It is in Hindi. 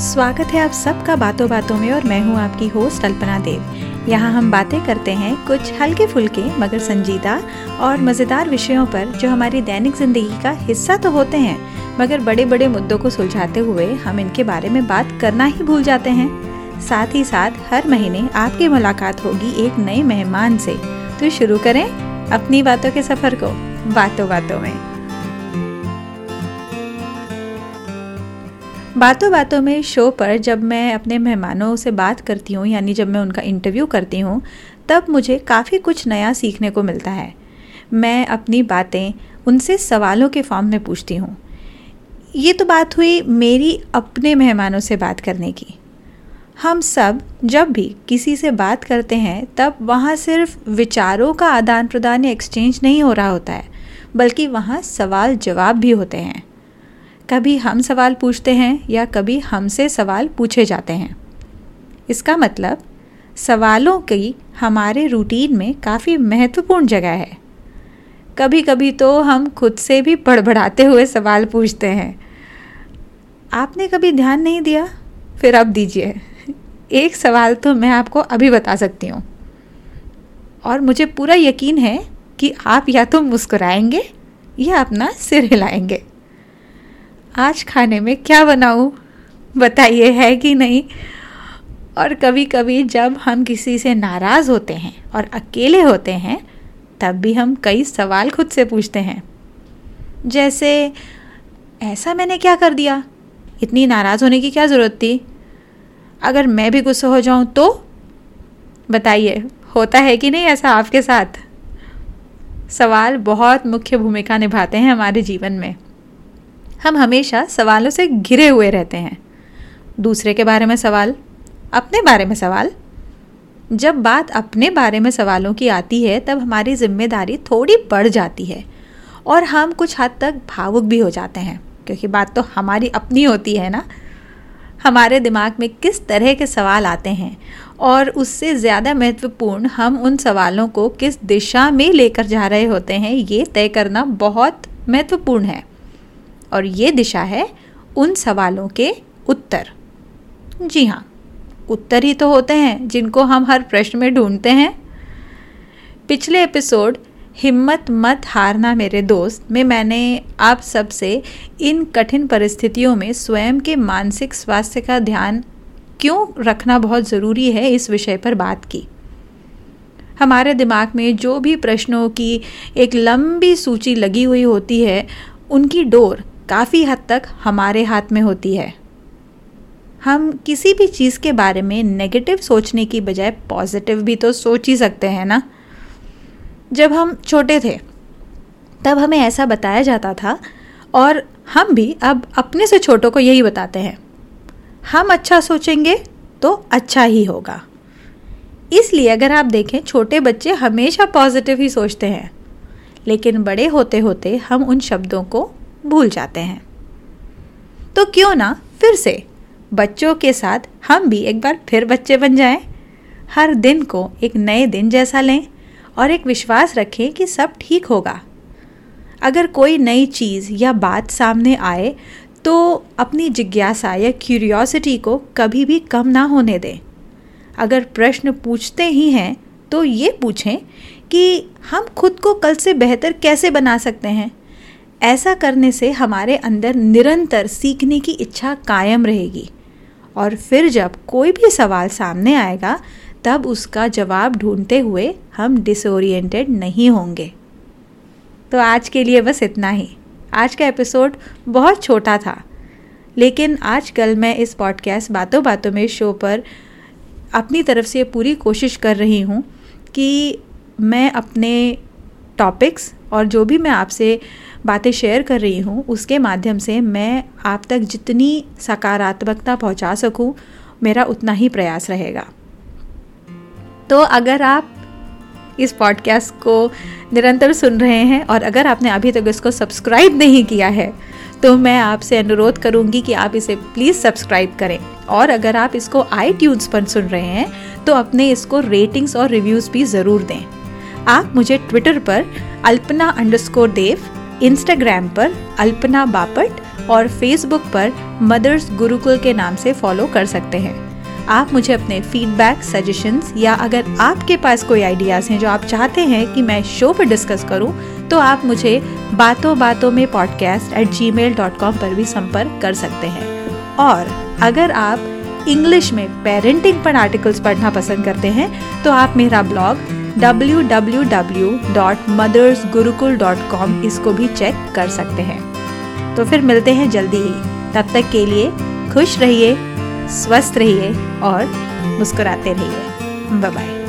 स्वागत है आप सबका बातों बातों में और मैं हूँ आपकी होस्ट अल्पना देव। यहाँ हम बातें करते हैं कुछ हल्के फुल्के, मगर संजीदा और मज़ेदार विषयों पर जो हमारी दैनिक ज़िंदगी का हिस्सा तो होते हैं, मगर बड़े बड़े मुद्दों को सुलझाते हुए हम इनके बारे में बात करना ही भूल जाते हैं। साथ ही साथ हर महीने आपकी मुलाकात होगी एक नए मेहमान से। तो शुरू करें अपनी बातों के सफ़र को, बातों बातों में। बातों बातों में शो पर जब मैं अपने मेहमानों से बात करती हूँ, यानी जब मैं उनका इंटरव्यू करती हूँ, तब मुझे काफ़ी कुछ नया सीखने को मिलता है। मैं अपनी बातें उनसे सवालों के फॉर्म में पूछती हूँ। ये तो बात हुई मेरी अपने मेहमानों से बात करने की। हम सब जब भी किसी से बात करते हैं, तब वहाँ सिर्फ़ विचारों का आदान प्रदान या एक्सचेंज नहीं हो रहा होता है, बल्कि वहाँ सवाल जवाब भी होते हैं। कभी हम सवाल पूछते हैं या कभी हमसे सवाल पूछे जाते हैं। इसका मतलब सवालों की हमारे रूटीन में काफ़ी महत्वपूर्ण जगह है। कभी कभी तो हम खुद से भी बड़बड़ाते हुए सवाल पूछते हैं। आपने कभी ध्यान नहीं दिया? फिर अब दीजिए। एक सवाल तो मैं आपको अभी बता सकती हूँ। और मुझे पूरा यकीन है कि आप या तो मुस्कुराएँगे या अपना सिर हिलाएँगे। आज खाने में क्या बनाऊँ? बताइए, है कि नहीं? और कभी कभी जब हम किसी से नाराज़ होते हैं और अकेले होते हैं, तब भी हम कई सवाल खुद से पूछते हैं। जैसे, ऐसा मैंने क्या कर दिया? इतनी नाराज़ होने की क्या ज़रूरत थी? अगर मैं भी गुस्सा हो जाऊँ तो? बताइए, होता है कि नहीं ऐसा आपके साथ? सवाल बहुत मुख्य भूमिका निभाते हैं हमारे जीवन में। हम हमेशा सवालों से घिरे हुए रहते हैं। दूसरे के बारे में सवाल, अपने बारे में सवाल। जब बात अपने बारे में सवालों की आती है, तब हमारी ज़िम्मेदारी थोड़ी बढ़ जाती है और हम कुछ हद तक भावुक भी हो जाते हैं, क्योंकि बात तो हमारी अपनी होती है ना। हमारे दिमाग में किस तरह के सवाल आते हैं और उससे ज़्यादा महत्वपूर्ण हम उन सवालों को किस दिशा में लेकर जा रहे होते हैं, ये तय करना बहुत महत्वपूर्ण है। और ये दिशा है उन सवालों के उत्तर। जी हाँ उत्तर ही तो होते हैं जिनको हम हर प्रश्न में ढूंढते हैं। पिछले एपिसोड, हिम्मत मत हारना मेरे दोस्त, में मैंने आप सबसे इन कठिन परिस्थितियों में स्वयं के मानसिक स्वास्थ्य का ध्यान क्यों रखना बहुत ज़रूरी है इस विषय पर बात की। हमारे दिमाग में जो भी प्रश्नों की एक लंबी सूची लगी हुई होती है, उनकी डोर काफ़ी हद तक हमारे हाथ में होती है। हम किसी भी चीज़ के बारे में नेगेटिव सोचने की बजाय पॉजिटिव भी तो सोच ही सकते हैं ना? जब हम छोटे थे, तब हमें ऐसा बताया जाता था और हम भी अब अपने से छोटों को यही बताते हैं। हम अच्छा सोचेंगे तो अच्छा ही होगा। इसलिए अगर आप देखें, छोटे बच्चे हमेशा पॉजिटिव ही सोचते हैं। लेकिन बड़े होते होते हम उन शब्दों को भूल जाते हैं। तो क्यों ना फिर से बच्चों के साथ हम भी एक बार फिर बच्चे बन जाएँ, हर दिन को एक नए दिन जैसा लें और एक विश्वास रखें कि सब ठीक होगा। अगर कोई नई चीज़ या बात सामने आए तो अपनी जिज्ञासा या क्यूरियोसिटी को कभी भी कम ना होने दें। अगर प्रश्न पूछते ही हैं तो ये पूछें कि हम खुद को कल से बेहतर कैसे बना सकते हैं? ऐसा करने से हमारे अंदर निरंतर सीखने की इच्छा कायम रहेगी। और फिर जब कोई भी सवाल सामने आएगा, तब उसका जवाब ढूंढते हुए हम डिसोरिएंटेड नहीं होंगे। तो आज के लिए बस इतना ही। आज का एपिसोड बहुत छोटा था, लेकिन आजकल मैं इस पॉडकास्ट बातों बातों में शो पर अपनी तरफ़ से पूरी कोशिश कर रही हूँ कि मैं अपने टॉपिक्स और जो भी मैं आपसे बातें शेयर कर रही हूँ, उसके माध्यम से मैं आप तक जितनी सकारात्मकता पहुँचा सकूँ, मेरा उतना ही प्रयास रहेगा। तो अगर आप इस पॉडकास्ट को निरंतर सुन रहे हैं और अगर आपने अभी तक इसको सब्सक्राइब नहीं किया है तो मैं आपसे अनुरोध करूँगी कि आप इसे प्लीज़ सब्सक्राइब करें। और अगर आप इसको आई पर सुन रहे हैं तो अपने इसको रेटिंग्स और रिव्यूज़ भी ज़रूर दें। आप मुझे ट्विटर पर अल्पना अंडरस्कोर देव इंस्टाग्राम पर अल्पना बापट और फेसबुक पर मदर्स गुरुकुल के नाम से फॉलो कर सकते हैं। आप मुझे अपने फीडबैक सजेशंस या अगर आपके पास कोई आइडियाज़ हैं जो आप चाहते हैं कि मैं शो पर डिस्कस करूँ तो आप मुझे बातों बातों में podcast at Gmail dot com पर भी संपर्क कर सकते हैं। और अगर आप इंग्लिश में पेरेंटिंग पर आर्टिकल्स पढ़ना पसंद करते हैं तो आप मेरा ब्लॉग www.mothersgurukul.com इसको भी चेक कर सकते हैं। तो फिर मिलते हैं जल्दी ही। तब तक के लिए खुश रहिए, स्वस्थ रहिए और मुस्कुराते रहिए। Bye bye